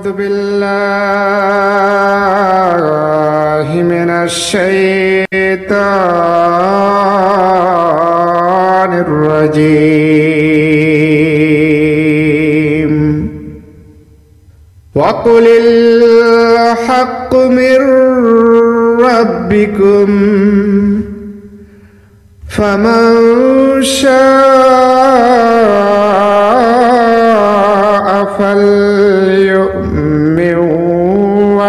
أعوذ بالله من الشيطان الرجيم. وقل الحق من ربكم فمن شاء فليؤمن.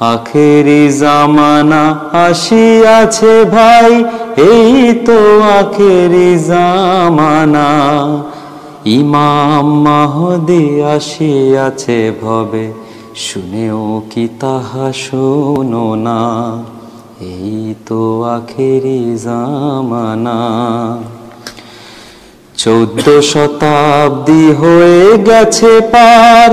شاہانا چود شتابی ہو گیار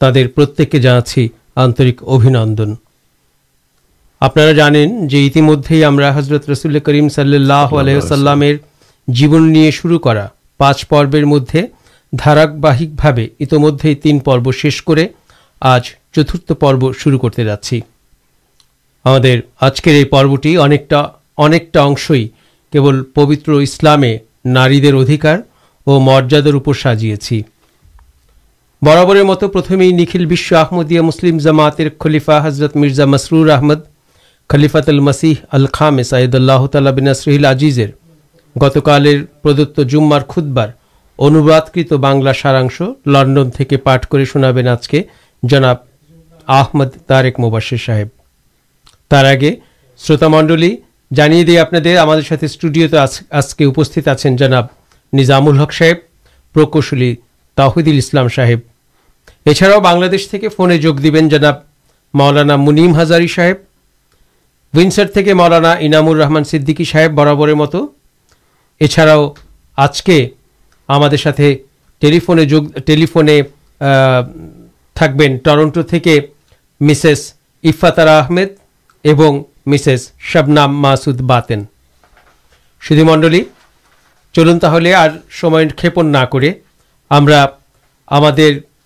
تر پرت کے جانا چھ آک ابیندن آپ حضرت رسول کریم صلی اللہ علیہ جیون شروع کر پانچ پرویر مدد دارکے انت مدے تین پرو شیش کر آج چترت پر شروع کرتے جاچی ہمیں آج کے یہ پرٹی اکٹھا اشل پوتر اسلامے ناری ادھیکار اور مرجدوں پر سازی برابر مت پرتھمے نکھل بشمدیہ مسلم جماتر خلیفہ حضرت مرزا مسرور احمد خلیفاتل مسیح الخد اللہ تعالبینسر آزیزر گتکال جومار کدبار انوباد ساراش لنڈنٹ کرنا آج کے جناب آمد تارک مباشر صاحب تر آگے شروت منڈل آپ اسٹوڈیو آج کے انتظار صاحب پرکشل تحیدام صاحب اچھا بنشی فو دینا مولانا منیم ہزاری صاحب وئنسر کے مؤلانا انامر رحمان سد صاحب برابر مت اچھاؤ آج کے ہمارے ساتھ ٹریفے تھے ٹرنٹو مسےس افاتر آمد اور مسےس شبنام ماسود باتین شدھ منڈل چلن تھی سمان کھیپن نہ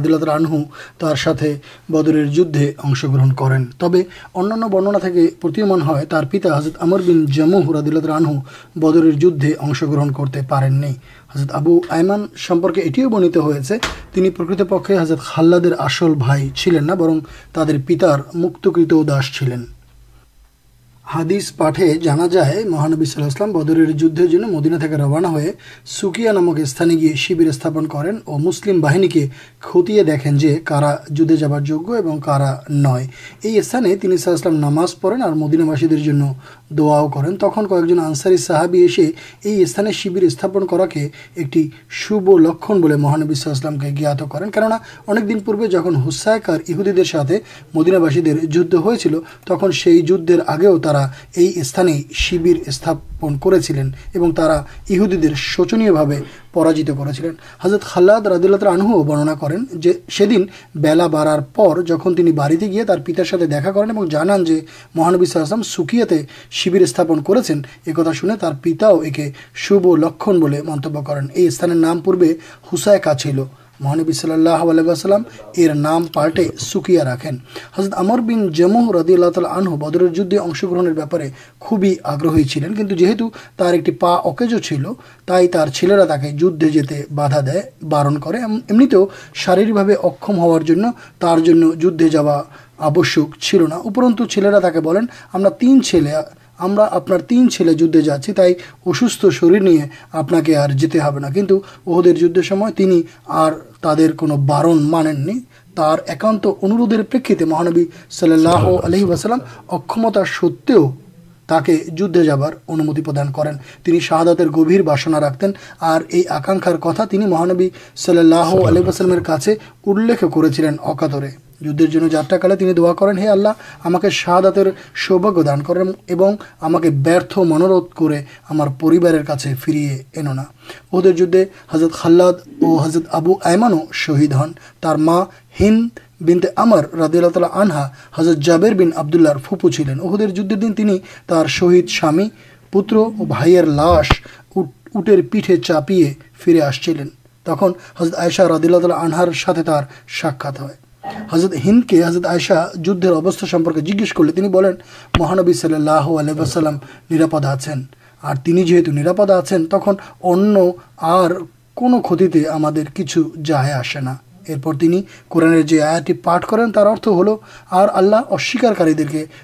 دلت رنہ ساتھ بدر جدے گرن کریں تب ان برننا تھا من پتا حضرت امر بین جمہ ردل رنہ بدر جہاں اہم کرتے بدر جن مدینہ روانہ ہوئے سوکیا نامک اس شیبر اسپن کر مسلم باہن کے کھتے دینا جدے جا نئے استعمال ناماز پڑھیں اور مدینا بس دیر داؤ کرنسارکن مہانبی اسلام کے جاتا اک دن پورے جن ہائکر مدینا بس دے جد تک سے آگے یہ استعمال شاپن کر شوچنیہ بھا پراج کر حضرت خالد ردولت برننا کرلا بارار پر جن بڑی گیا پتار ساتھ دیکھا کریں اور جانان جو مہانبیم سوکیا شیبر استعن کرتا شہر تر پتا شو لکھن منت کریں یہ استعان نام پوسائکا چل مہانبی صلی اللہ اللہ نام پالت امر تعالی آنہ بدر گرنر بہت خوبی آگرہی چلین جیت ایک اکیجو چل تھی چلرا تک جھا دار کرمتے ہو شارکے اکم ہار تر جا آکنا چلا بنین ہم آپ تین چلے جاچی تھی اصوست شریر نہیں آپ کے جا کچھ اہدے جدر کون مانیں نہیں تر ایکانت اندھر پر مہانبی صلی اللہ علیہ واسلام اکمتا ستارتی پردان کریں شاہدات گھبھی بسنا رکھتین اور یہ آکا کتا تین مہانبی صلی اللہ علیہ الے کرکرے جدر جن چارٹا کالے دعا کریں ہے اللہ ہمیں شادی سوباگ دان کر کے منورت کو ہمارے کادھے حضرت خالد اور حضرت آب ایمان شہید ہن تر ہین بین تمر ردی اللہ تعالی آنہا حضرت جابیر بین آبد اللہ فپو چلین اہدے جدین شہید سامی پوتر اور بھائی لاش اٹیر پیٹے چپیے فرے آس چلین تک حضرت ایشا ردی اللہ تعالی آنہار ساتھ ساکھ حضرت ہند کے حضرت آئشا جدر اب جس کر لی مہانبی صلی اللہ علیہ وسلم آپ جیت نرپ آر کتی ہم قرآن جو آیا پاٹ کریں تر ارت ہل اور آللہ اصرارکاری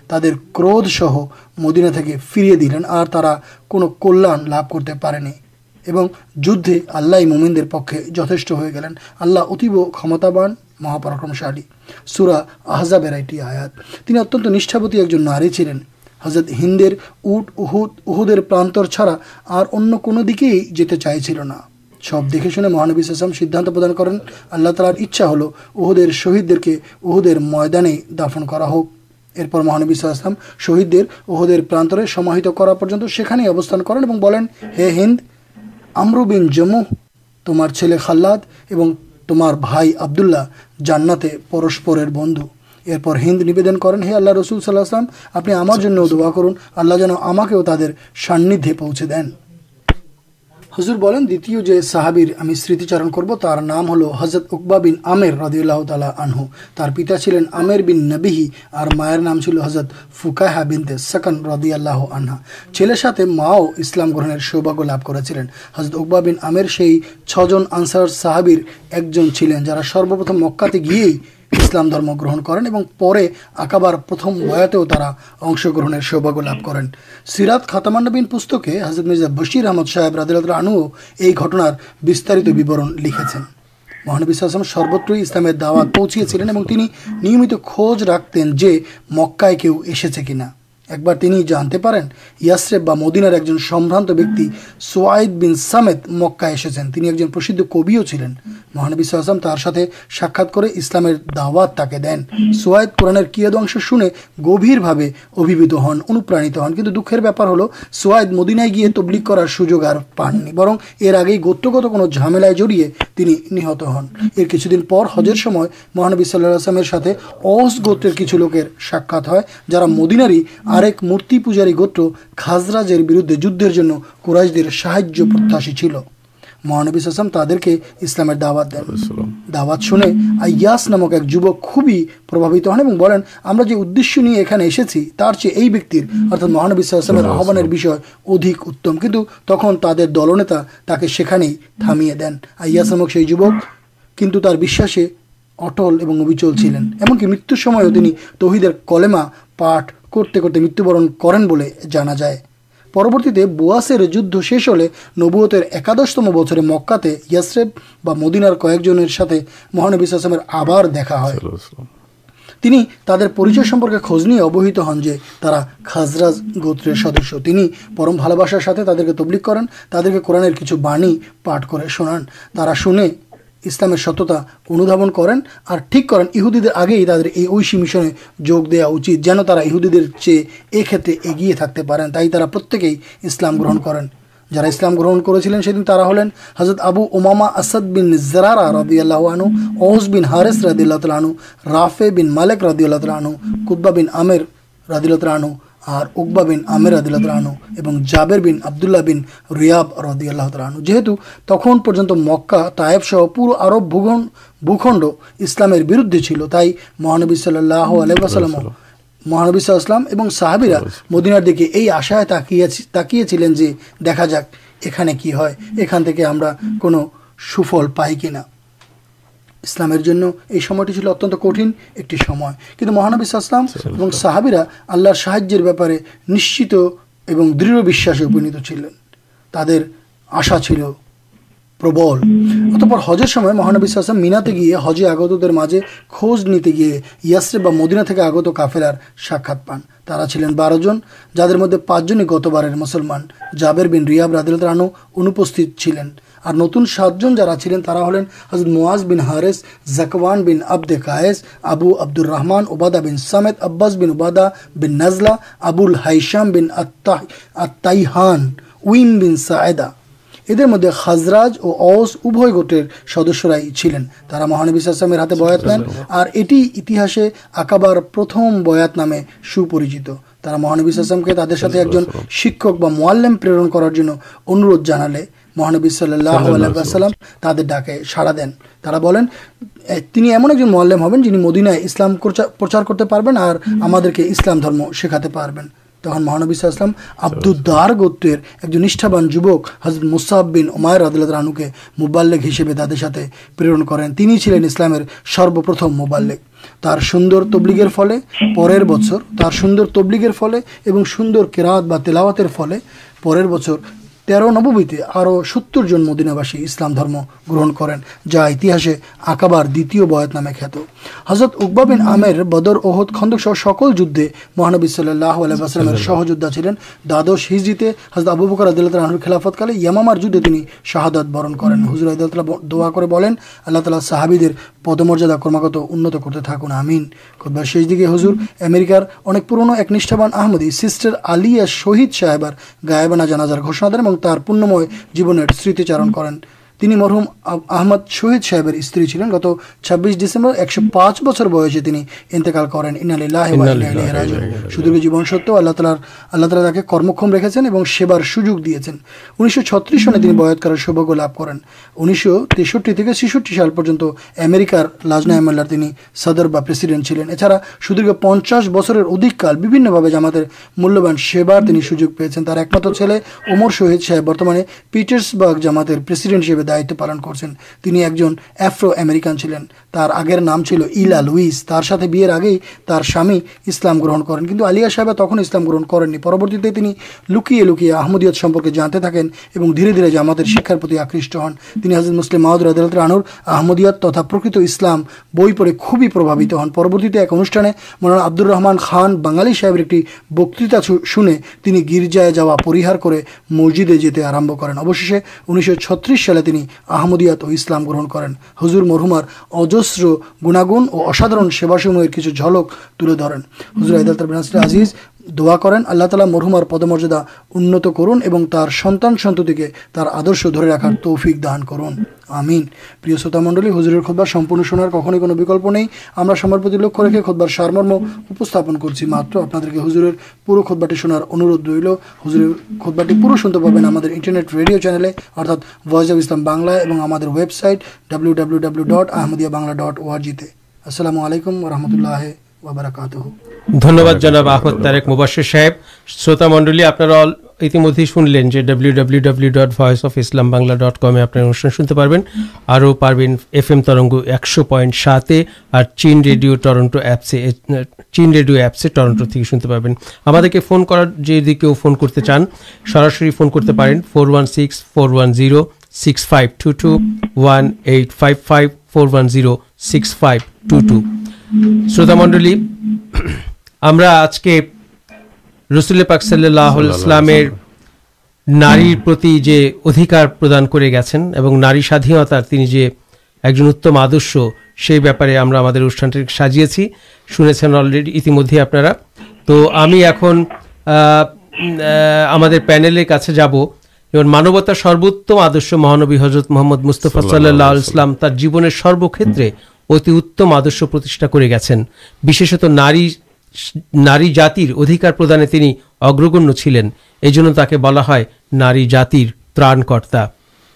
تعداد کود سہ مدینہ فرے دلین اور ترا کون کلیا لبھ کرتے پہ এবং যুদ্ধে আল্লাহ মুমিনদের পক্ষে যথেষ্ট হয়ে গেলেন আল্লাহ অতীব ক্ষমতাবান মহাপরাক্রমশালী সুরা আহজাবের একটি আয়াত তিনি অত্যন্ত নিষ্ঠাবতী একজন নারী ছিলেন হজরত হিন্দের উট উহুদ উহুদের প্রান্তর ছাড়া আর অন্য কোনো দিকেই যেতে চাইছিল না সব দেখে শুনে মহানবী সাসম সিদ্ধান্ত প্রদান করেন আল্লাহ তালার ইচ্ছা হলো উহুদের শহীদদেরকে উহুদের ময়দানে দাফন করা হোক এরপর মহানবী সাল্লাম শহীদদের ওহদের প্রান্তরে সমাহিত করা পর্যন্ত সেখানেই অবস্থান করেন এবং বলেন হে হিন্দ امرن جمو تم خالد تماربداللہ جانا پرسپر بندو ہند ندن کریں ہے اللہ رسول صلیم آپ ہمارے دعا کرن آللہ جانا تو پوچھے دین حضرن دن صحابر ہمیں سمتی چار کروار نام ہل حضرت اقبابن عمیر ردی اللہ تعالی آنہ پتا بین نبی اور مائر نام چل ہضرت فقاہا بن تیسکن ردی اللہ آنہا چلے ساتھ ماؤ اسلام گرہن سوباگ لبھ کر سین حضرت اقباب بنامی چھن آنسار صحابر ایک جن چلین جا سرپرتم مکا گیے اسلام درم گرہن کریں پہ آکاب پرتھما سوباگ لبھ کر سراد خاتمان پسکے حضرت مرزا بشیر احمد صاحب ردرد رنو یہ گٹنارت بھی لکھے ہیں مہانبیم سروت اسلامیہ داوات پہچی چلے اور نیمت خوج رکھت مکائے کی کھیو ایسے کی نا একবার তিনি জানতে পারেন ইয়াসরেব বা মদিনার একজন সম্ভ্রান্ত ব্যক্তি সোয়াইদ বিন সামেদ মক্কা এসেছেন তিনি একজন প্রসিদ্ধ কবিও ছিলেন মহানবী সাল্লাম তার সাথে সাক্ষাৎ করে ইসলামের দাওয়াত তাকে দেন সোয়াইদ কোরআনের কিয়দ অংশ শুনে গভীরভাবে অভিভূত হন অনুপ্রাণিত হন কিন্তু দুঃখের ব্যাপার হলো সোয়াইদ মদিনায় গিয়ে তবলিক করার সুযোগ আর পাননি বরং এর আগেই গোত্রগত কোনো ঝামেলায় জড়িয়ে তিনি নিহত হন এর কিছুদিন পর হজের সময় মহানবী সাল্লাহ আসলামের সাথে অস গোত্রের কিছু লোকের সাক্ষাৎ হয় যারা মদিনারই مورتیر مہانے مہانبی آحمان تخت دلنے تھام آس نامک سے اٹل اور ایمکی متما مرتوبر پر بواسر نبوت ایکادتتم بچا یسرے مدینار کئے جن کے مہانویشم آبار دیکھا پریچر سمپرک خج نہیں ابہیت ہن جو خاصراز گوتر سدس تین پرمباسارے تعداد تبلیک کرانے کے قرآن کچھ بای پاٹھ کر شناان اسلام ستتا انوابن کریں اور ٹھیک کریں اہودی آگے ہی ترشی مشن جگ دیا جانا چی ایک ایگیے تھے تھی طرح پرتلام گرہن کریں جاسلام گرہن کرا ہلین حضرت آبو اماما اسد بن زرارا ردی اللہ عنو اوز بن حارث ردی اللہ تعالی عن رافے بن مالک ردی اللہ تعالی عن قبین رد اللہ ترہن آر اقبا بن آمیر عدی اللہ ترہنو اور جابر بین آبد اللہ بن ریاب اللہ ترحنو جیت تخت مکا تائب سہ پورا بھوکھنڈ اسلام بردے چل تھی مہانبی صلی اللہ اللہ علیہ وسلم مہانبی صلیم اور صحابیرا مدینار دیکھے یہ آشائے تکیاں جو دیکھا جا یہ کہ سوفل پائی کی نا اسلامٹی چل ات کٹھن ایک مہانبی اسلام اور صحابیرا آللہ ساحر بہتارے نشچ دشواسے پنت چلین تعدے آشا چل ہز میں نے سمت اب اوباد بن نزلہ ابول ہائیشام ادھر مدد خاصرج اور اص اب گٹر سدسرائی چلین مہانبی السلام ہاتھوں بات لین اور اٹی انسے آکاب پرتھم بیات نامے سوپریچی تا مہانبیسلام کے ترقی ایک شکالم پرن کراردھ جالے مہانبی صلی اللہ علیہ السلام تاکہ ڈاکے سارا دینا بہت ایمن ایک جن موال ہوں جنہیں مدینہ اسلام پرچار کرتے پارے اسلام شکای پہ تخ مہانبلام آبدود ایک نشابان جبک حضرت مستحابین اما ردالت رانو کے موبال ہسبے ترقی پرن کریں تین چلین اسلام سروپرتم موبال سوندر تبلگیر فل پور بچر تر سوندر تبلگر فلے اور سوندر کرا تلاوات تر نوت ستر جن مدین اسلام گرہن کریں جاحسے آکاب بات نامے حضرت اقبابین بدر احت خند سہ سک جہانبی صلی اللہ علیہ وسلم چلین دادشیے خلافت کالی یمامات برن کر دہا کر تعالی صحابی پد مراد قرما انتظتے تھک نام بدھ بار شیش دیکھے ہضر امریکار ایک نیشابان احمدی سسٹر آلیہ شہید صاحب اور گائےب نا جانازار دین پنم جیوتیچار کر مرحم آمد شہید صاحب استری چلین گزمبر ایکلا کرم رکھے ہیں لوگ کرالار لازنا ایم اللہ سدر بےسلین اچھا سدیر پچاس بچر ادھک بھاگ جامات ملیہ سوجو پیے ایکمات ٹھلے امر شہدید صحیح برتمان پیٹرسبارگ جامات پر دائت پالن کرتے ہیں ایفروکان چلین نام چلا لوئیسے آگے اسلام گرہن کریں کچھ آلیہ صاحب تک اسلام گرہن کریں پرورتی لکیے لوکیے آمدیت سمپرک جانتے تھیں دھیرے دھیرے ہم آکش ہن حد مسلم معاذ ردور آمدیت تا پرکت اسلام بئی پڑے خوبی پربھوت ہن پروتی ایک انوشان من آبد رحمان خان بنگالی صاحب ایک بکتا شنے گرجائے جا پہ مسجدیں جاتے آمب کر انیس سو چھت سالے اسلام گرہن کریں ہزر مرمار اجسر گنگ اور اساد کچھ ترنل دعا کریں اللہ تعالی مرحمار پد مردا انت کرن اور تر سنان سنتی کے آدر درے رکھار توفک دان کرن امین پر شو منڈل ہُزر خود بار سمپن سنار کھوئی کوکلپ نہیں لکھ رکھے خود بار سارمرمستن کراتور پور خود باٹی شناارد ریل ہُزر خودباٹی پورا شنتے پہ انٹرنیٹ ریڈیو چینل ارتھ وس اب اسلام بنلا اور ہمارے ویبسائٹ ڈبلو ڈبلو ڈبلو ڈٹ آحمدیا باگلہ ڈٹ او جی تلام علیکم و رحمۃ اللہ وبرکاتہ دنیہاد مباشر صاحب شروع منڈل آپ اتم ہی سنلیں جو ڈبلو ڈبلو ڈبلو ڈٹ وس اف اسلام بنلا ڈٹ کم آپ پہن کے آؤ پین ایف ایم ترنگ ایکشو پائنٹ ساتے اور چین ریڈیو ٹرنٹو ایپسے چین ریڈیو ایپسے ٹرنٹو سنتے پا کے فون کرو فون کرتے چان سراسری فون کرتے four Vicks four one zero six five two two one five five four one zero six five two two شروت منڈل ہم آج کے رسول پاک صلی اللہ نارے ادھیکاردان کری سینارت آدر سی بارے ان سازی شنے الرڈی آپ تو ہم پینلر کا جب جو مانوتار سروتم آدر مہانبی حضرت محمد مستفا صلی اللہ جیونے سروکرے اتنی آدر کر گیا ناری نار جاتر ادھیکارگلین یہ نار جاتر ترا کرتا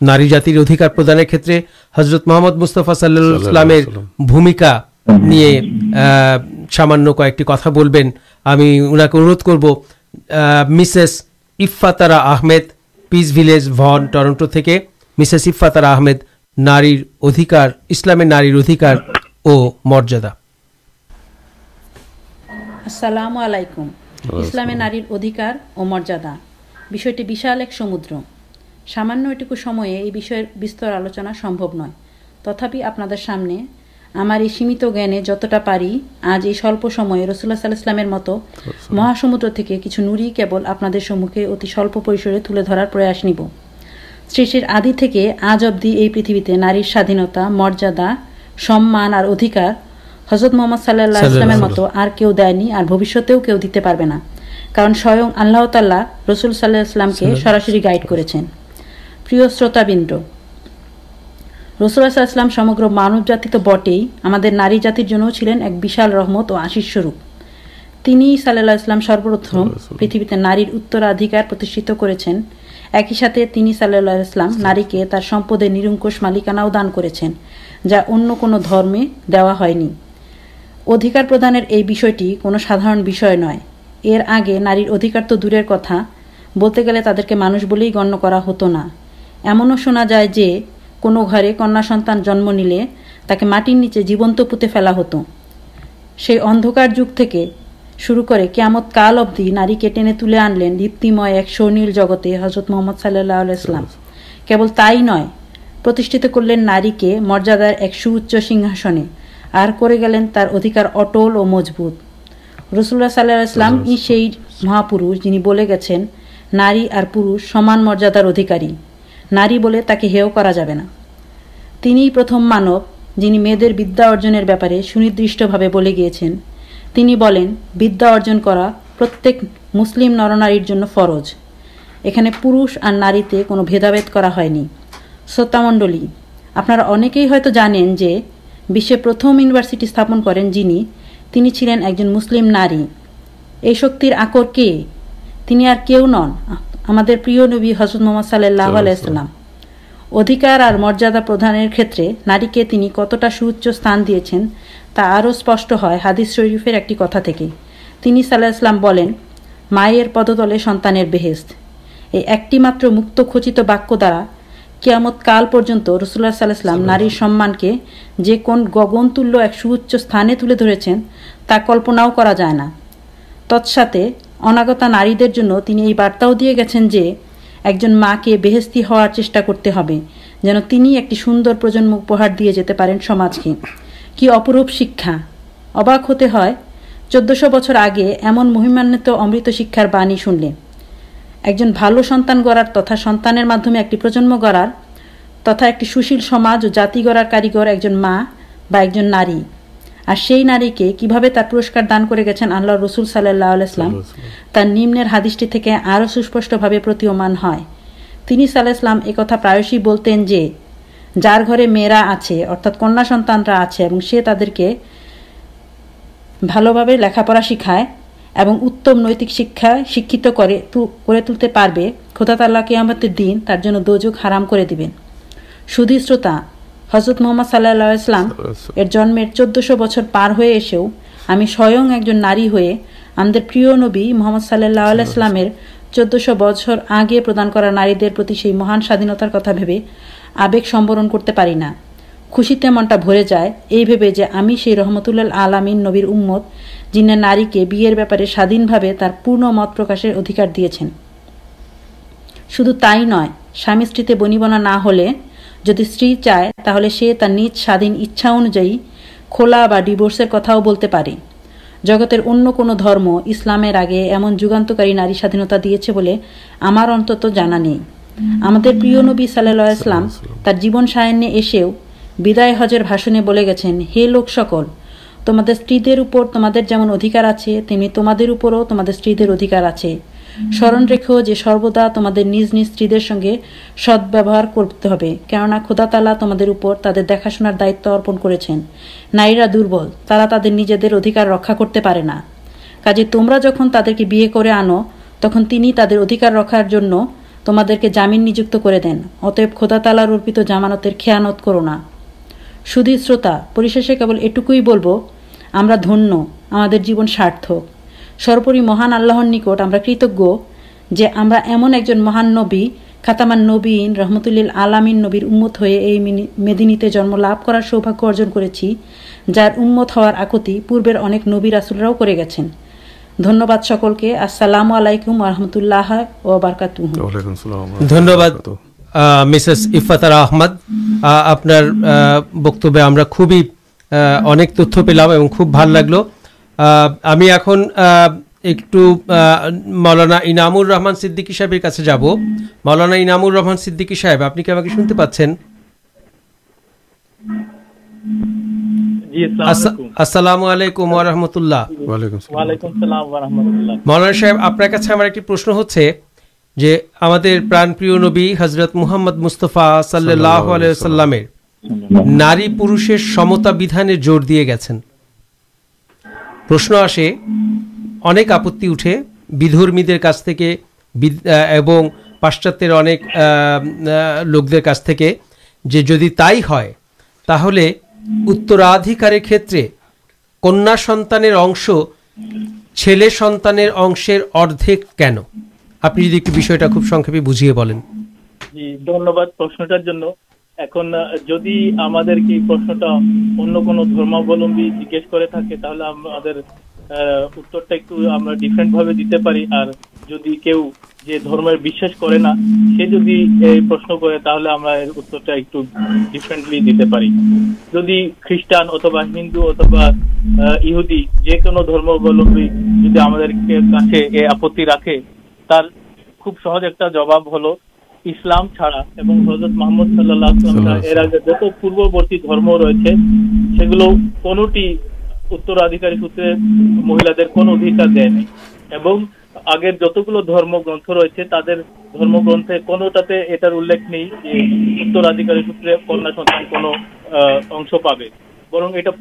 ناری جاتر ادھیکارے حضرت محمد مستفا سلامکا سامان کو ایکٹی کتا بولیں ہمیں اُن کو اندھ کر مسےس اففاترا آمد پیس ون ٹرنٹو مسےس افاترا آمد نارکار اسلامیہ نارکار اور مریادا السلام علیکم اسلامی نارکار اور مریادا بھی سمدر سامان یہ آلوچنا سمبو نتاب آپ نے ہمارے سیمت جانے جتنا پر آج یہ سوپس سمسلہ مت مہا سمدے کچھ نوری کے سمکے اتنی پسرے تلے درار سیشر آدیے آج ابدی پریتھتے نارر سا دھینتا مریادا سمان اور ادھیکار حضرت محمد صلی اللہ مت اور رحمت اور آشیش روپ تین سالہ اللہ سرپرتم پہ ناریر اترادھیکارتی ایک ہی اللہ ناری کے تر سمپے نرکش مالکانا دان کرتے ہیں جا ان ادھیکاردانٹی سادر نو آگے نارکار تو دور کے مانگ گناہ جائے گھر جنم تو پوتے ادکار جگہ شروع قیمت کال ابدی نار کے ٹینے تھی آن لین لپتیم ایک سونیل جگتے حضرت محمد صلی اللہ کیلین مریادار ایک سوچ سینس نے اور کر گلین تر ادھیکار اٹل اور مضبوط رسول صلیمروش جن گاری اور پورش سمان مریادار ادھیکارے جا پرتھم مانو جنہیں میرے بدیا ارجن باپے سندھا گیادیا ارجن کر پرتک مسلم نر نار فرج یہ پھر نارے کویدا بھدا ہے شوتامی آپ اِنت جانے جو بس پرتمارسٹی سپن کرسلم نار یہ شکر آکر کہ ہم نبی حسر محمد صلی اللہ علیہ السلام ادھکار اور مریادا پردان کھیت ناری کے تین کتنا سوچ سانچ سپش ہے ہادی شریفر ایک کتا کے تین سالہ السلام بولیں مائیر پدتلے سنانے بہت یہ ایکٹی مطرخت باکیہ درا قیامتکال رسول صلام نار سمان کے جوکن گگنتلیہ ایک سوچ سلپناؤ جائے تسے اناگتا نار بارا دیا گیا ایک جن ماں کے بہستی ہار چیٹا کرتے جن ایک سوندر پرجنمہار جاتے سماج کے کیپروپ شکا اباک ہوتے ہیں چود بچر آگے ایمن مہیمانت امت شکار باعی شنلے ایک جن بال سنان گڑار ترا سنانے ایک پرجنم گڑار ترا ایک سوشیل جاتی گڑار کاریگر ایک جن ماں جن ناری کی پورسکار دان کر گئے اللہ رسول صلی اللہ علیہ السلام ترمیر ہادشٹی سوپشمان ہے سالام ایک تھا پر جار گھر میرا آپ ارتھ کنیا سنتانا آپ سے لکھا پڑا شیخائے شکا شکر خدا تعلق ہرام کر سودھی شروط حضرت محمد ساللہ چودہ سم نار نبی محمد صاحل چود بچر آگے پردان کر نار مہان سا دھینتارگرن کرتے خوشی تنہا بھرے جائے یہ بھی رحمت اللہ آلام نبیر جنہ ناری کے سایون مت پرکاشن شدھ تھی نوامی چائے سے جگت انم اسلام ایمنٹکاری ناری ساینتا دیا ہمارے جانا پرسلام جیون سائن اسے ہجر بول گی لوک سکل تمہارے سیپر تمہارے جوکار آپ تمہارے پھر تمام سی ادھیکارےکھو جو سروا تمام سی سنگے سد وار کرتے کھدا تالا تمہارے دیکھا شنار دائت ارپن کر دبل ترا ترجیح ادھکار رکھا کرتے پا کچھ تمہارا جہاں تک تک تم ادھکار رکھار کے جامن نجوت کر دین اتب خودا تلا روپیت جامانت کے کھیا ند کرونا سودھی شروط پورشے کے بول ایٹکی بولو جیو سارت سروپر مہان اللہ نکٹ ہم رحمت اللہ نبیت مدین لبھ کر سوباگ ارجن کر آکتی پورک نبی رسلاؤ کر گنیہ سکل کے السلام علیکم اللہ خوبی پلام خوب لگلے مولانا رحمانا رحمان مولانا صاحب آپ کی پرشن ہو نبی حضرت محمد مستفا صلی اللہ علیہ نی پھر اترادھکار سنانے اردیک کن آپ ایک بجے جیش کرنا پر ایک دے دیتے جب خیسٹان اتبا ہندو اتوا جماعل آپت راخے خوب سہجھا جباب ہل دکار سوتند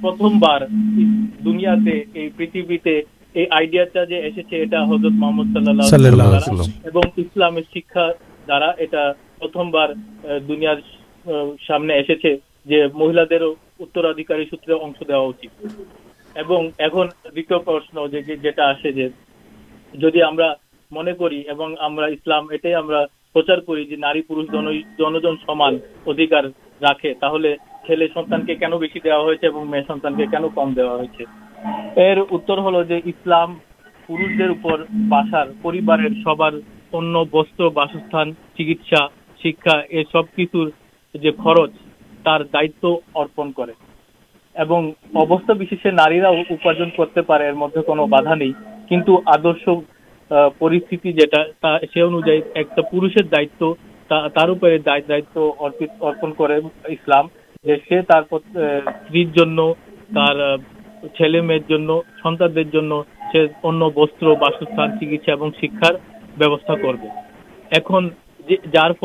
پور پر دنیا پہ آئیڈیات محمد صلاح اللہ شکایت رکھے میرے سنان کے ہلام پور بسار چاہر ایک دائت کر سنانے باسان چکس درکار ادار پہ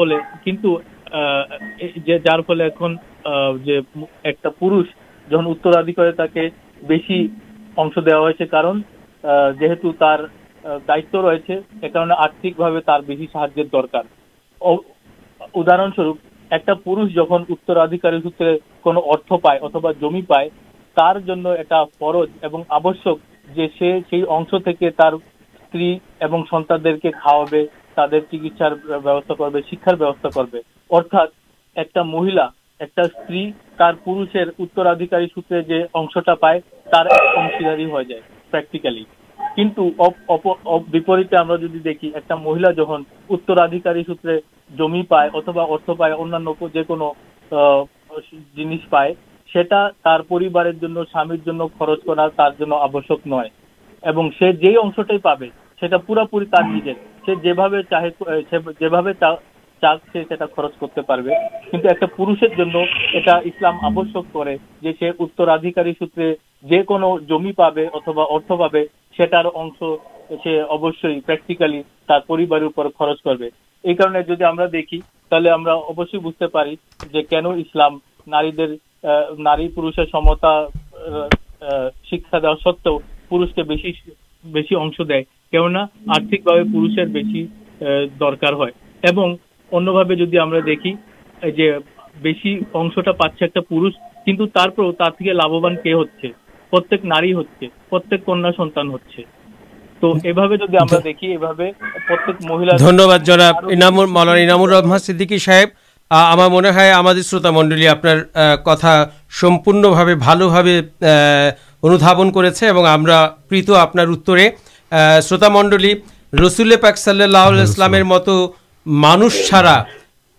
سوچے ارتھ پائے اتوا جمی پائے فرجن آئی اش چکسار پائے دیکھیے ایک مہیلا جہاں اتراعکار سوتر جمی پائے اتوا ارتھ پائے انائے سامنے خرچ کر پہ پورا پوری پہ ابشکل خرچ کر دیکھی تھی بجتے پڑی اسلام نار نار پہ سمتا شکشا دیا سو پہنا کنا سنت تو منہ ہماری شروط منڈل آپ کتا سمپر انوبن کریت آپ شروت منڈل رسول پاک صلی اللہ مت مانش چارا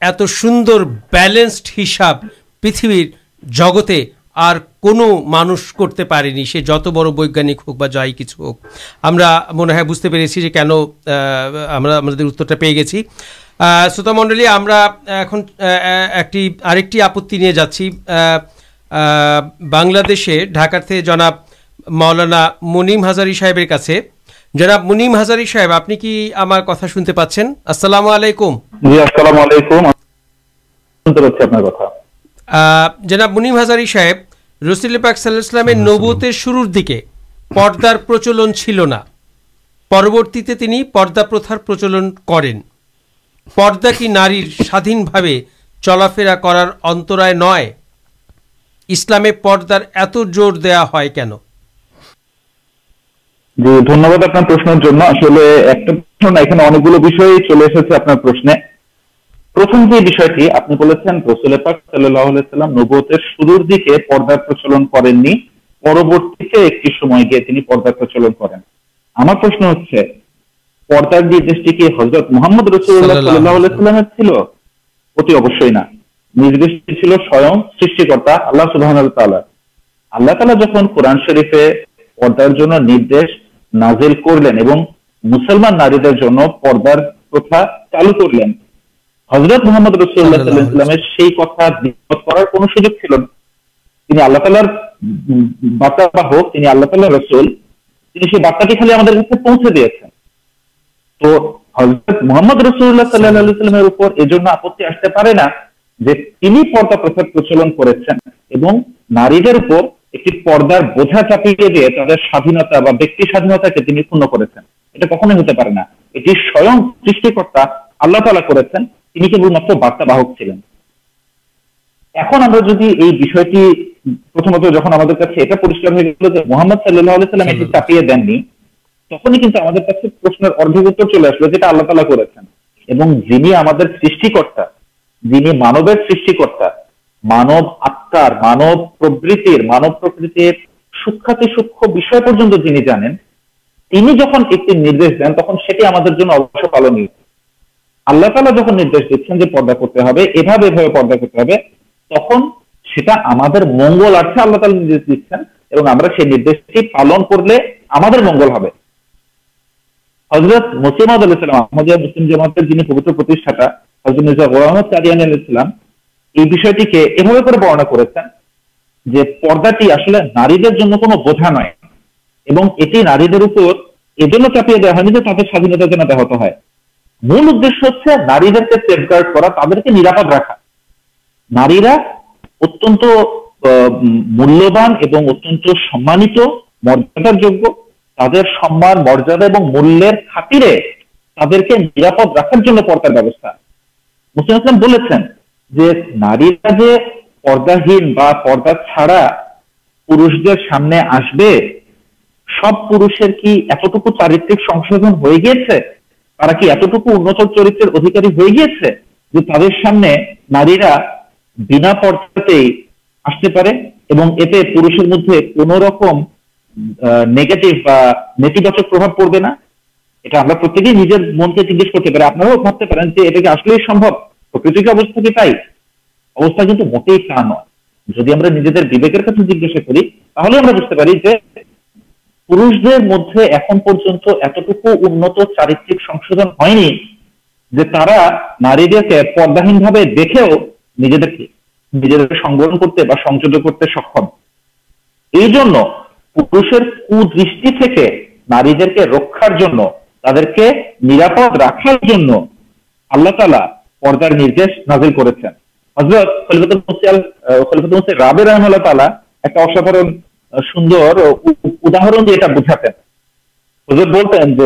ات سوندرسڈ ہساب پتھ جگتے اور کنو مانس کرتے پھر جت بڑک ہوں جائ کچھ ہوک ہم بوجھتے پہ كہ ہمرتا پہ گیے شروط منڈل ہم ایک آپتنی جاچی بنگلہ ڈاکے جناب موانا منیم ہزار منیم ہزار کینیم ہزار رسل پاک صلیم نوتے شرور دیکھے پدارچل چلنا پروتی پتارچل کردا کی نار سا دین چلافیرا کر پورتردی پہ چلن کرین ایک پارچل کردار کی حضرت محمد رسول اللہ اللہ صلی تعالی اللہ تعالی جہاں قورن شرفارت محمد رسول اللہ کر سوجی چل تر بار رسول بار پوچھ دیا تو حضرت محمد رسول اللہ صلی اللہ یہ آپت آستے نارا سوال بارش ہو گیا محمد صلی اللہ ایک چپیے دین تک ہی پرشکر چل آس کرتا جن مانو سرتا مانو آتار مانو پروتر مانو پرکتر سوکھاتی سوکھ بھی جنہیں اندر دین تک پالنی اللہ تعالی جہاں دیکھتے ہیں پا پا کرتے تو منگل آتے اللہ تعالیش دیکھتے ہیں پالن کرگل ہے حضرت مسیم اللہ مسیم جماعت کے جن پبتر نیو ات ملیہ سمانت مردار تران مریادا مولے تبدیلی راحر پہ مسلم جو پداہی پاڑا پھر پھر چرتر ادھیکارے آپ اتنے پھر مدد کم نیگیٹیو پر یہاں پر من کے جیج کرتے اپنا مٹھائی جیجوک چارتھن ہوا نارماہی دیکھے سنگھ کرتے کرتے سکم یہ پوشیر کار رکار جن رابندر حضرت بولتین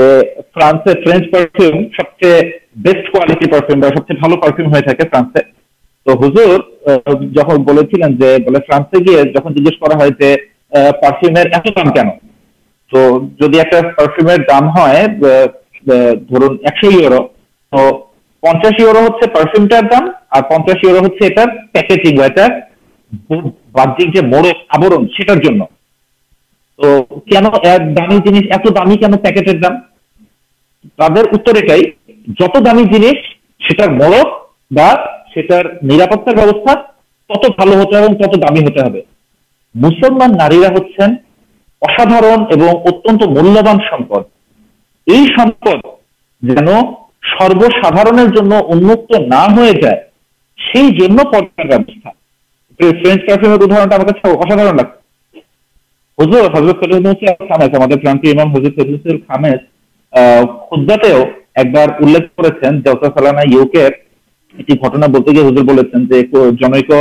سب چیز بےسٹ کوال فرانسے تو حضر جہاں فرانسے گیا جہاں جیجا ہے تو ایک دام ہے جت دامی جنس مڑدار مسلمان نار ملیہ جن جائے فلانک خامد خود ایکلے سالانہ ایک گٹنا بولتے ہیں جنک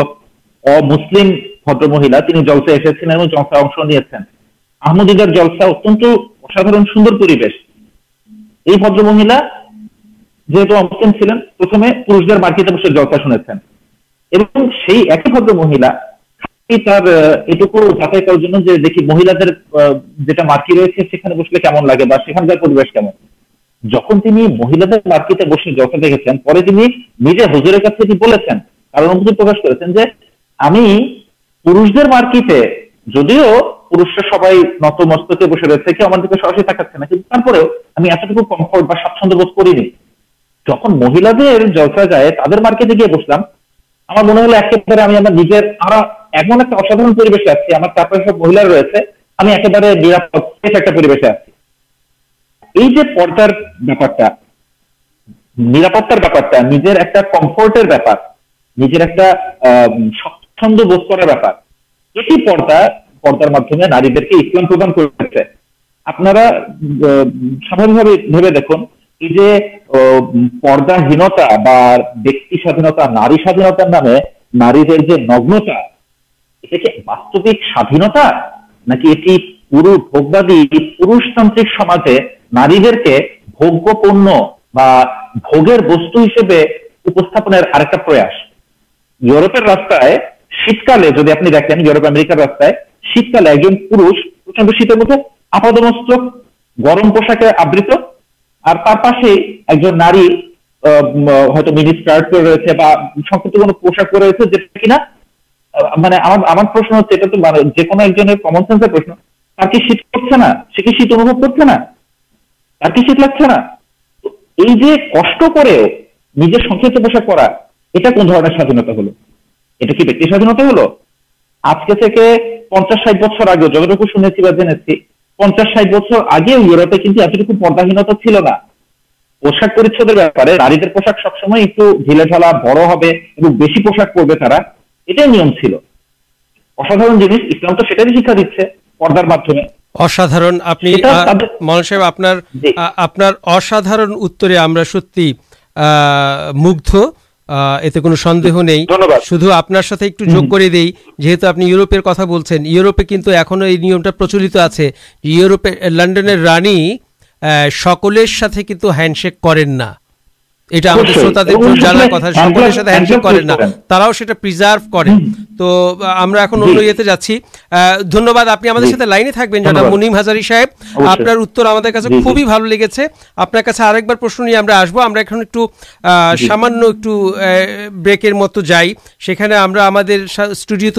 امسلما جلسے امن جن مہیل مارکیٹ بستا دیکھے پہ پراش کر جدیو پورش سب مستی بسے رہتے کہ بھائی جب مہیل جائے مارکیٹ مہلارے ایک جی پارپارا کمفرٹ بھوک کر پوشتانت ناریل کے بغیر بستی پر راستہ شیتکالے جیپرکار راستہ شیتکالے ایک پورا شیت مختلف آپ گرم پوشاکے آبت اور ایک نارٹ ہے یہ کش پہ نجر سکیپ پوشاک یہ سایو نیم چلدار پدار ادھارے ستھ اتنے سندے نہیں شدھ آپ ایک جگ کر دیو روپیر کتنا یوروپ نیمتا پرچلت آج یو روپے لنڈن رانی سکلے ہینڈ شیک کر سامان ایک بریکر مت جائیے اسٹوڈیوست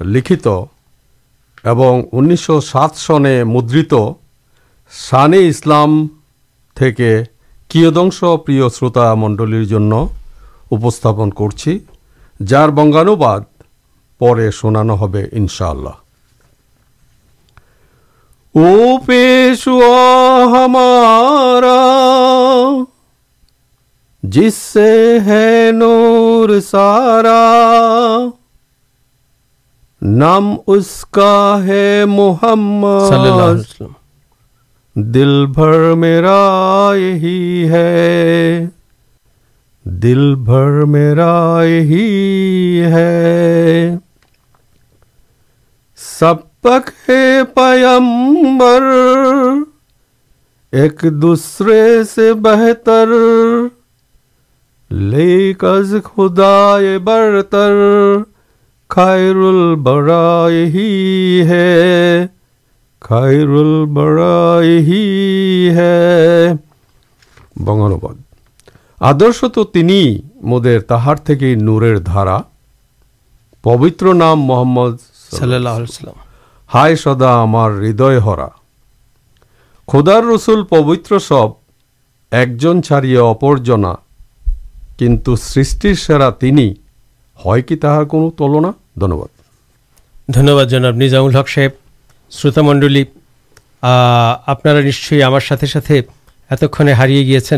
لکھ سو سات سنے مدلام تھے کیس پر شوت منڈل کرنگانواد پڑے شنانا انشاء اللہ نام اس کا ہے محمد صلی اللہ علیہ وسلم۔ دل بھر میرا یہی ہے۔ دل بھر میرا یہی ہے۔ سب تک ہے پیمبر ایک دوسرے سے بہتر لیک از خدا برتر۔ خیر البرا یہی ہے خیر البرا یہی ہے۔ بنگلوباد آدرش تو مدر دارا پبتر نام محمد ہائے سدا ہمارے ہرا کھدار رسول پبتر سب ایک جن چارے اپرجنا کن سر سرا تین دنیہادح صحیب شروط منڈل آپ نشچے ساتھ اتنے ہارے گیا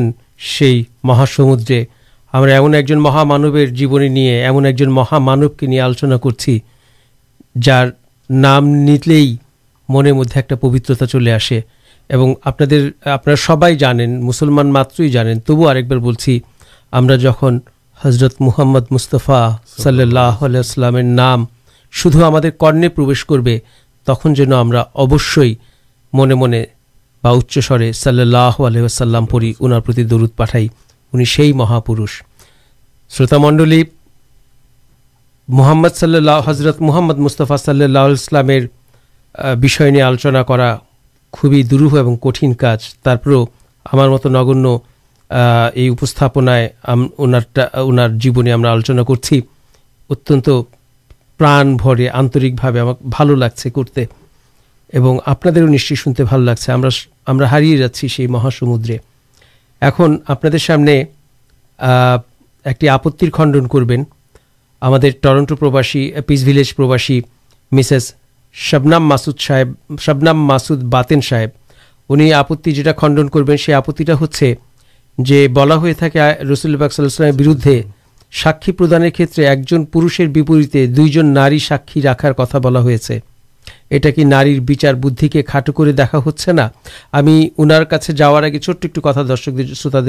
مہا سمدے ہم جیونی ایمن ایک جن مہا مو کے لیے آلوچنا کرچی جار نام نیے من مدد ایک پوترتا چلے آسے اور آپ سب مسلمان ماتر تبو اور بول جات حضرت محمد مستفا صلی اللہ علیہ نام شدھ جن ہمش من من منچ سر وسلم پڑی اُنار پٹھائی انہر شروت منڈل محمد صلی اللہ حضرت محمد مستفا صلی اللہ علیہ السلام آلوچنا کرا خوبی دروہ اور کٹن کاج ترپر ہمار مت نگن یہ سپن اُنار جیونے آلوچنا کرچی اتنت پرا بڑے آنرکے بھال لگ سے کرتے آپ نشچی سنتے بھل لگے ہم ہارے جاچی سے مہا سمدرے ایم آپ سامنے ایک آپتر خنڈن کروشی پیس ویلج پروسی مسےس شبنم ماسد صاحب شبنم ماسد باتین صاحب ان آپتی جا خنڈن کر آپتی ہ جو بہت رسول بک صلیمیر بردے ساکی پردان کھیت ایک پری جن نار ساکی راخار کتنا بلا کی نارچار بدھ کے کھاٹوکر دکھا ہچے نہا چھٹ ایک درشک شروت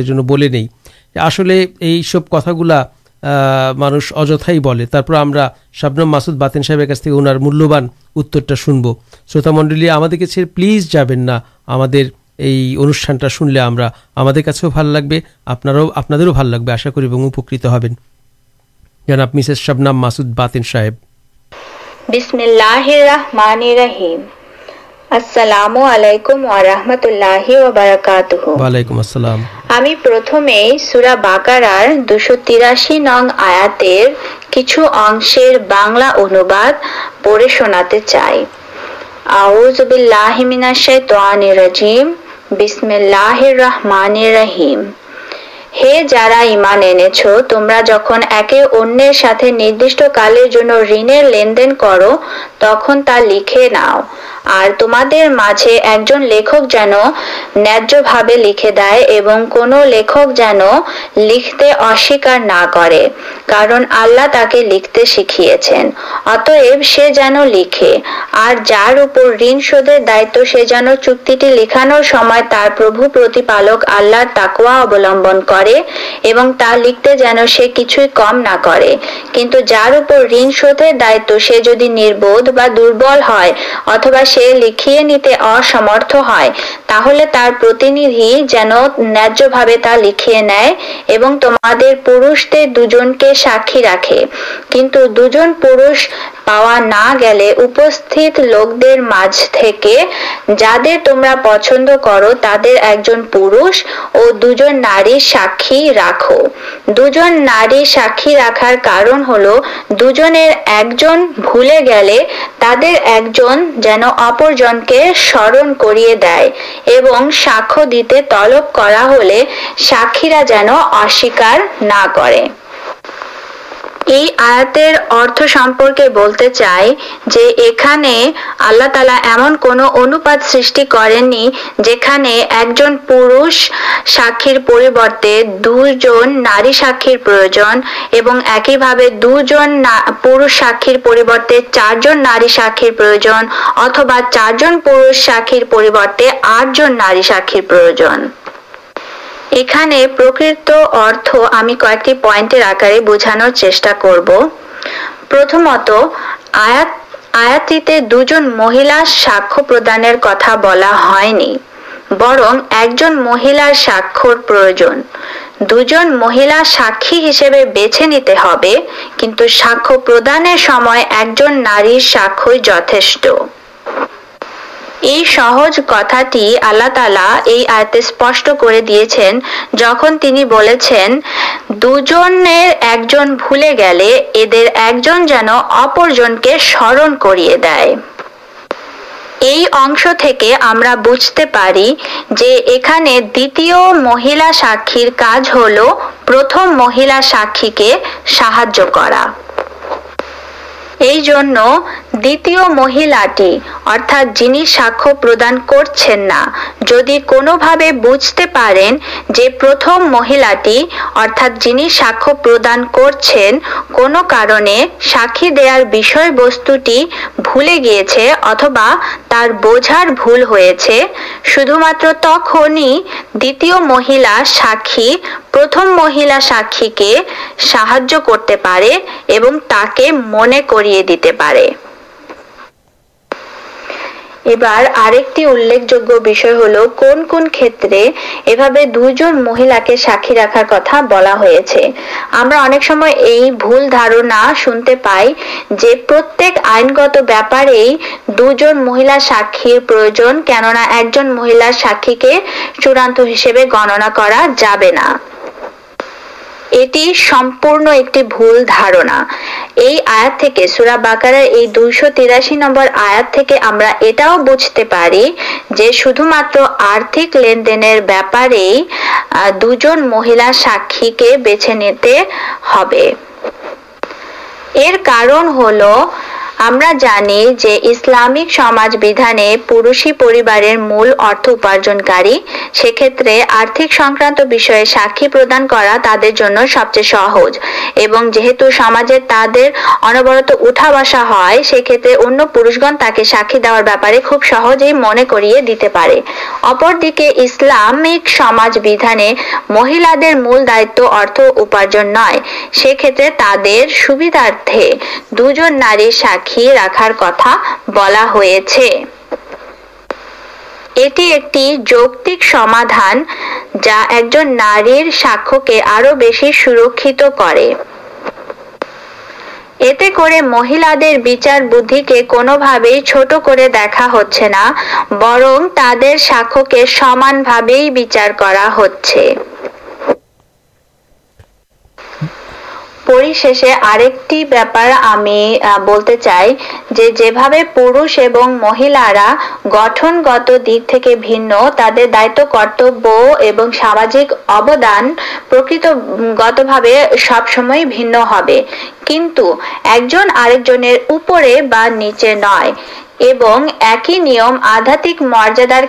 دن آسلے یہ سب کتاگلا مانس اجھائی بولنا شبنم ماسد باتین صاحب اُنار ملیہ شنب شروت منڈلیا ہم پلیز جا رہے دوس تراشی نگ آیا کچھ پڑے شنا بسم اللہ الرحمن الرحیم ہے جاچ تمہ جہاں ایسے ندیش کال ورنہ لیندین کر لکھے ناؤ تم لکھک جلدی چکی آللہ تکوا لکھتے جان سے کم نہ جار ورن سو دائر ندھل ہے لکھے پچ کر ساخی راخ دو رکھار گیے ایک جن جانے اپرجن کے سرن کر دیتے تلب کرا ہل ساک جان اصرار نہ دو جن نار ساک پر ہی دو پاک چار نار ساکہ چار پاک آٹھ ناری ساکھ ساک بلا برن ایک جن مہیلا ساک پر مہیلا ساکے بےچی کچھ ساکان ایک جن نار ساک جتنا سمر کرتم مہیلا ساکے سہای کر مہیلا جنی ساکنا جن ساکے اتبا تر بوجھار شدھ مختلف مہیلا ساکی پرتم مہیلا ساکی کے ساتھ کرتے اور تھی من کر دو جن مہیلا ساک کننا ایک جن مہیلا ساکی کے چڑان گننا کر آت کے بوجھتے شدھ متر آرتک لیندین دولا ساکے بےچھے نو ہل ہملام پھر پن ساخی دہجی من کرپردی سمجھانے مہیل مول دائر نئے سی کھیت تر سویدھار دو جدان جی ساکے سرکت کرتے کر مہیلے بچار بدھ کے کونب چھٹ کر دیکھا ہوا برن تر ساکے سمان بھاچار کر دب سامدانک گت سب کچھ ایک جن اور نیچے نئے مردار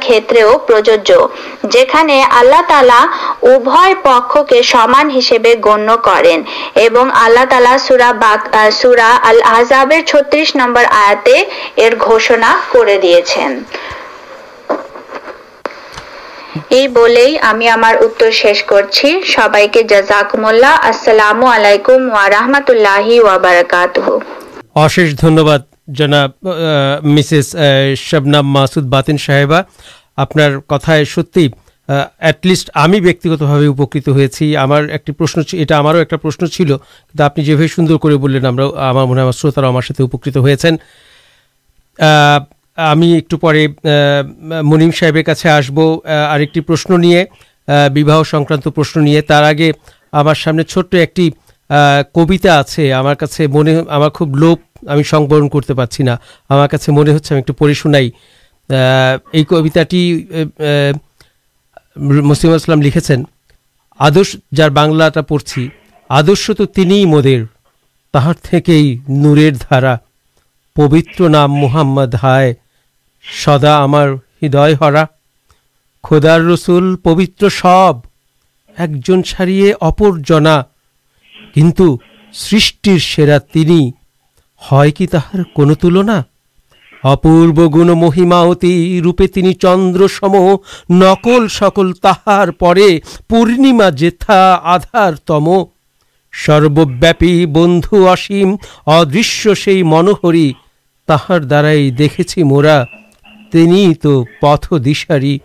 کر دیا ہمارے شیش کر جزاک ملامکم و رحمۃ اللہ وبرکاتہ جناب مسز شب ماسود باتین صاحبا آپ کتائے ست لسٹ ہمیں بیکت ہوئی ہمارے ایکشن یہشن چلتا آپ نے جیسے سوندر کو بولیں من شروت ہمارے اپکت ایکٹو پہ منیم صاحب کا آسب اور ایکشن نہیں باہر سنکرانت پرشن نہیں تر آگے ہمارے چھوٹ ایک کبا آپ سے من ہمارا خوب لوپ ہمیںن کرتے پا ہمارے من ہوئی کبھی مسیم لکھے آدر جار بنلا پڑھتی آدر تو تین مدر تہرے نور دارا پبتر نام محمد ہائے سدا ہمارے ہرا کھودار رسول پوتر سب ایک جن ساڑی اپر جنا کن دیکھے مرا ٹین تو پت دشاری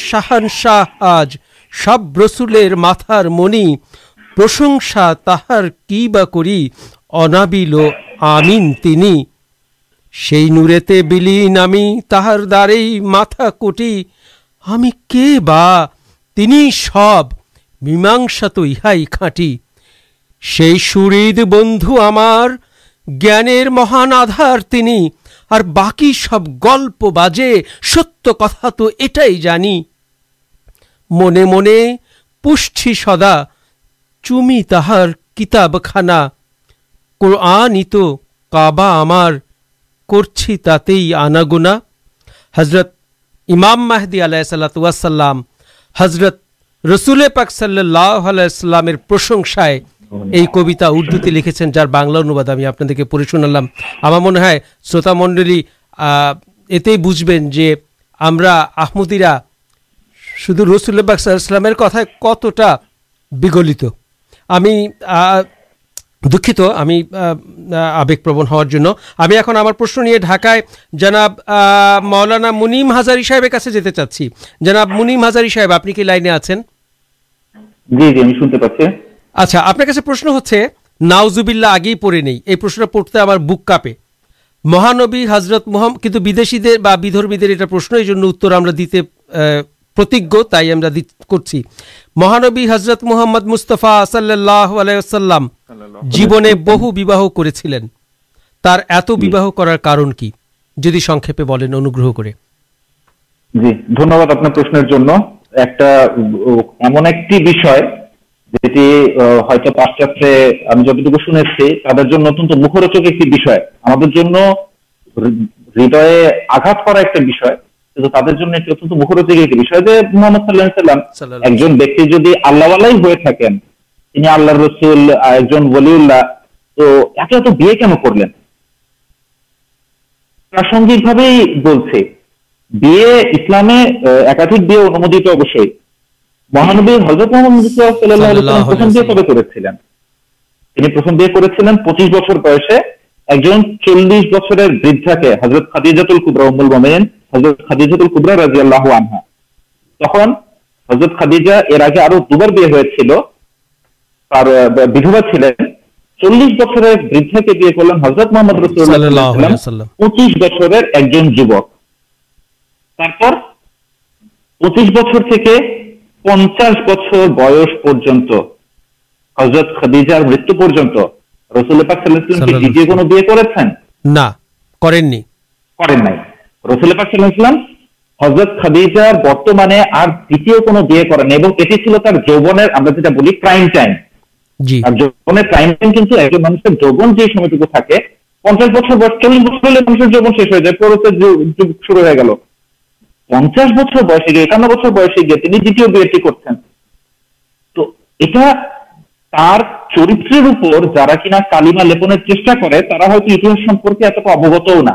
شاہن شاہج سب رسول متار منی پرشنسا کی بڑی در کوٹی سب میماسا تو مہان آدار تین اور باقی سب گلپ بازے ستا تو یہ من من پوشی سدا چمی تہار کتاب خانا نیت کبا ہمارے تناگونا حضرت امام محدی صلاحسلام حضرت رسول پاک صلی اللہ پرسنسائے کبھی اردو لکھے جار بنلا انوباد ہمیں آپ پڑھے شنا منہ شروط منڈل ات بوجھا شدھ رسول پاک صحلام کتائے کتنا بھی گلت ہمیں آپ سے ناجوبل آگے پڑے نہیں پڑتے مہانبی حضرت محمد مہانبی آپ ایم ایکشات مخروچک ہردئے آگات ترت مخرد ایک جیک اللہ رسول تو ایک انموت ابشی مہانبی حضرت محمد پچیس بچپے ایک جن چلس بچر وی حضرت القبر حضرت خدی اللہ تک حضرت پچیس بچوں پچاس بچر بہت پہ حضرت خدیجار مت رسول رسلپ چلے گا حضرت برتمانے کریں پہلے جوبن منسلک تھا پچاس بچ چلو منسل شیش ہو جائے پورت شروع ہو گیا پچاس بچر گئے ایکانے گیا دنیا بیٹھا تر چرتر جارا کنہ کالیما لبن چیز سمپکے اتنا اوگت نہ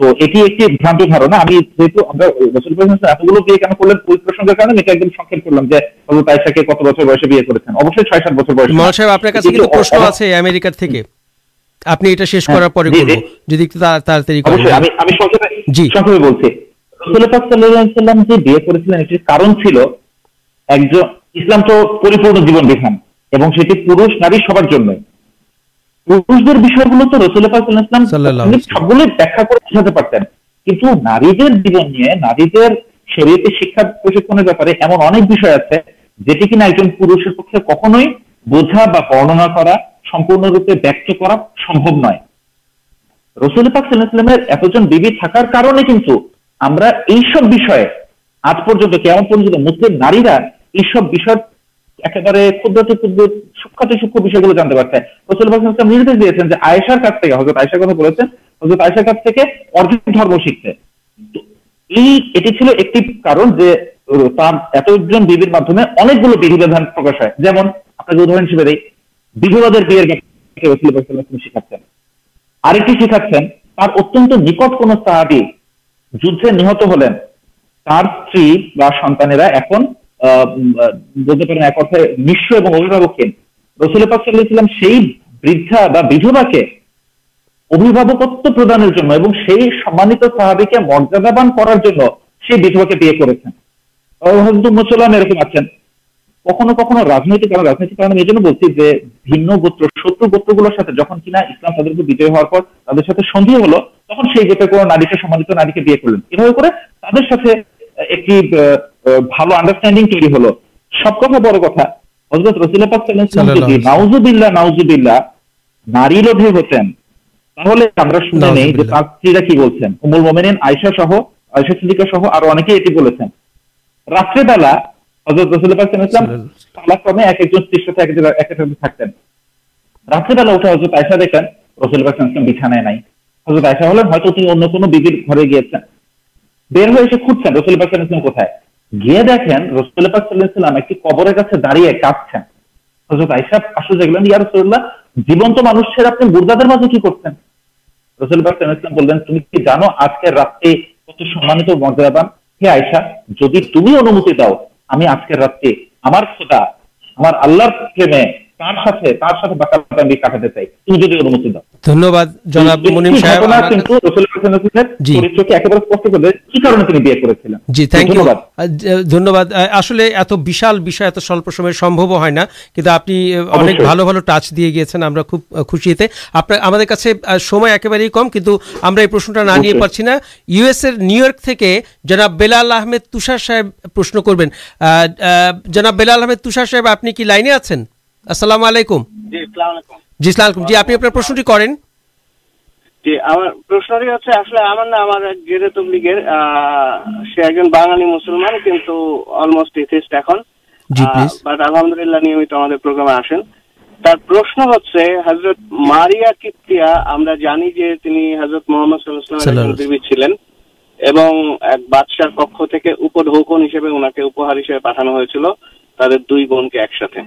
تو یہ ایک بانتی ہمیں جو بچوں کی ایک دم کرلام کت بچے چھ ساٹھ بچے نیری شکا پر برننا کر رسلام مارا رسول آئسارم شیبردان جمع آپہر نکٹ سہابی ہلین ایک مشھا سلپ لوگت صحابی کے مریادابان کردوا کے پیے کردن اچھا آئیشہ آئیشلکا سہولی رات حضرت رسول کلاک میں رات بالا حضرت آئسا دینا حضرت آئشا گیا بے ہو رسول کتائی گیا دیکھیں رسول ایک کبر کا داڑی کاپس حضرت آئیشن رسول جیب مانوشی اپنے گرداد مجھے رسول البا سلام تم کی جانو آج کے راتی سنانت مردادان تمہیں انمتی داؤ আমি আজকের রাত্রে আমার খোদা আমার আল্লাহর প্রেমে خوشی نہلال آمد تب پرشن کربین بلال احمد تہب آپ نے السلام علیکم جی السلام علیکم ہوئی بن کے ایک ساتھ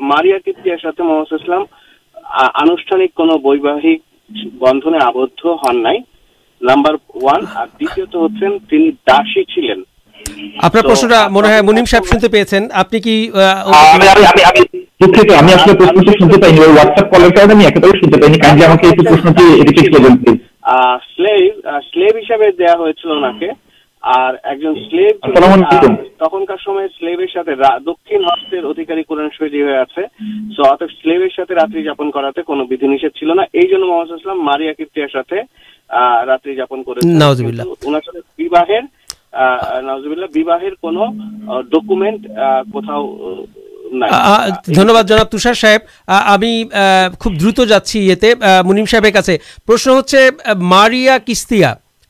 ماریہ کف محمد آنوشانک واہ بندے آبد ہن نئی نمبر ون دن داشی چلین دکن سہیل راتری جاپ چلنا ماریہ راتری جاپ کر ہم خوب درت جاچی منیم صاحب ماریا کستا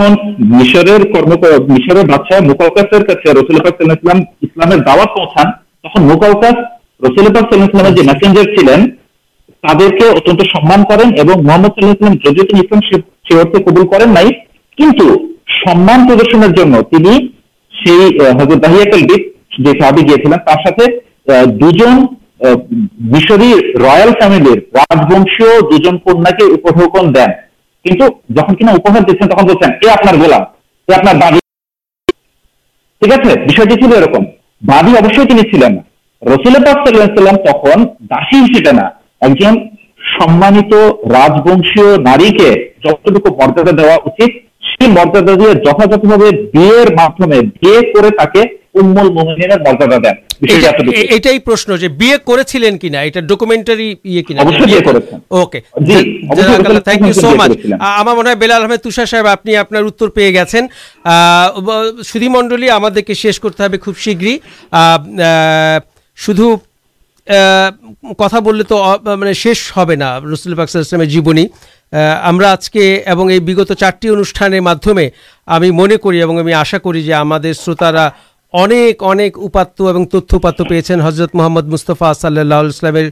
مشر مسرے قبول کردن دو راج بنشی دون دین جنا دے تک بولتے ہیں یہ آپ ٹھیک ہے بادی اوشیل سیلسلام تک داشی چیٹے نا ایک جن سمانت راجوشی ناری کے جتنا دیا মর্যাদা দিয়ে যথাযথভাবে বিয়ের মাধ্যমে বিয়ে করে তাকে উম্মুল মুমিনের মর্যাদা দেন এটাই প্রশ্ন যে বিয়ে করেছিলেন কিনা এটা ডকুমেন্টারি ইয়ে কিনা বিয়ে করেছেন okay thank you so much আমার মনে হয় বেলাল আহমেদ তুষার সাহেব আপনি আপনার উত্তর পেয়ে গেছেন সুধী মণ্ডলী আমাদেরকে শেষ করতে হবে খুব শীঘ্রই শুধু کتا بول تو مطلب شیش ہونا رسول جیون آج کے چارٹی انوانے من کری اور آشا کریں شروتارا انک انات پیے حضرت محمد مستفا صلی اللہ علیہ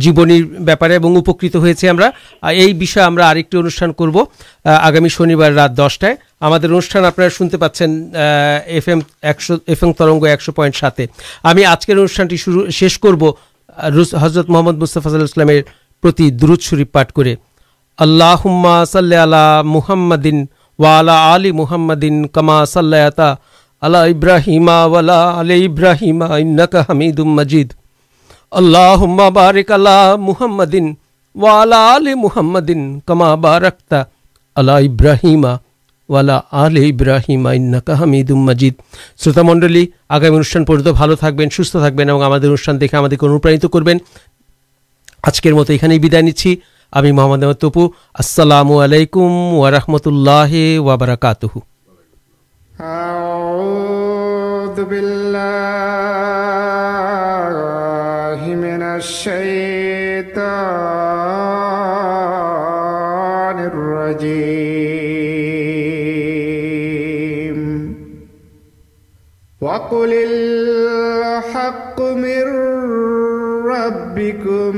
جیبن بہتارے اور یہ بھی انب آگامی شنی رات دسٹائیں ہمارے انوشان آپ سنتے پاچن ایف ایم ایک ترگ ایکش پائنٹ ساتے ہمیں آج کے انوشانٹی شروع شیش کرو روس حضرت محمد مستفاضل درد شروپ پاٹ کر اللہ حما صلی محمد ওয়ালা আলি মুহাম্মাদিন কামা সাল্লায়াতা আলা ইব্রাহিমা ওয়ালা আলি ইব্রাহিমা ইন্নাকা হামিদুম মাজিদ আল্লাহুম্মা বারিক আলা মুহাম্মাদিন ওয়ালা আলি মুহাম্মাদিন কামা বারাকতা আলা ইব্রাহিমা ওয়ালা আলে ইব্রাহিমা ইন্নাকা হামিদুম মাজিদ শ্রোতামণ্ডলী আগামী অনুষ্ঠান পর্যন্ত ভালো থাকবেন সুস্থ থাকবেন এবং আমাদের অনুষ্ঠান দেখে আমাদেরকে অনুপ্রাণিত করবেন আজকের মতো এখানেই বিদায় নিচ্ছি আমি মোহাম্মদ আহমদ তপু আসসালামু আলাইকুম ওয়ারহমতুল্লাহ ওয়াবারাকাতুহু أعوذ بالله من الشيطان الرجيم وقل الحق من ربكم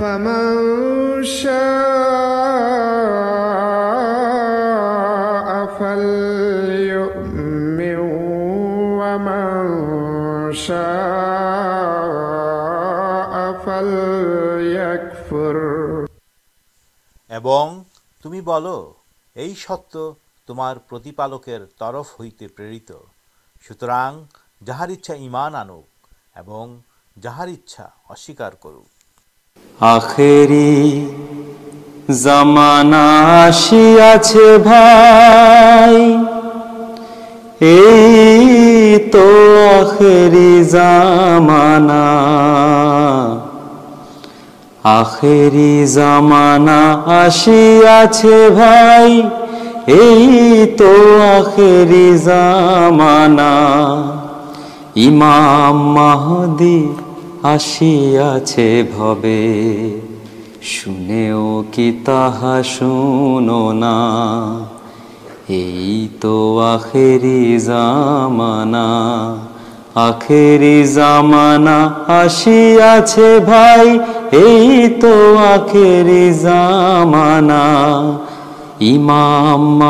فمن شاء فليؤمن ومن شاء فليكفر এবং তুমি বলো এই সত্য তোমার প্রতিপালকের তরফ হইতে প্রেরিত সুতরাং যাহার ইচ্ছা ঈমান আনুক এবং যাহার ইচ্ছা অস্বীকার করুক آخری زمانا ای تو آخری زمانا آخری زمانہ آشیا بھائی اے تو آخری زمانہ امام مہدی شنے اور کتنا یہ تو آخر زمانا آخر جام یہ تو آخر زمانا ایمام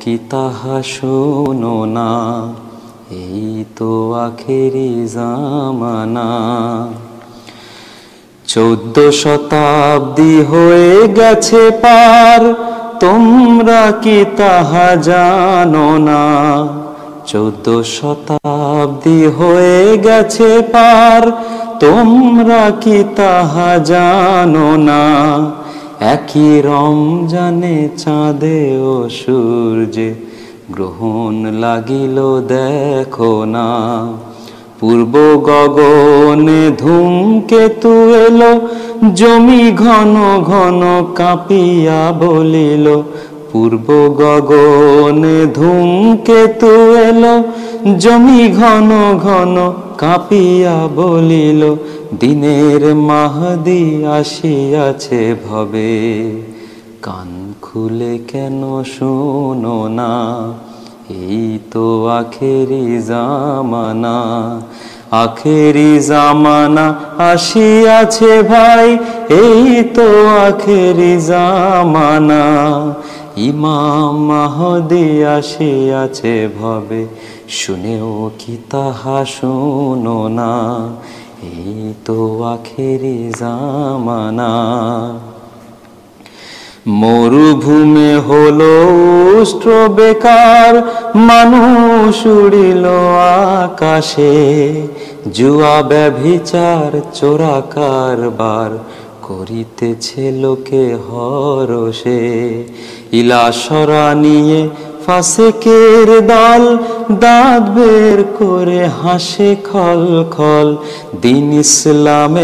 کتا سوننا تو آخرا چود شمر چود شتابی ہو گی تم ری تحکمے چورج گرہن لگلو گھوم کے پورو گگنے کے تو جمی گن گن کاپیا بول دن محدیہ سے تین سن تو آخرا توانا ایماماہی تہ شونر جام مرومی چوراکے ہسے کل خل دین اسلام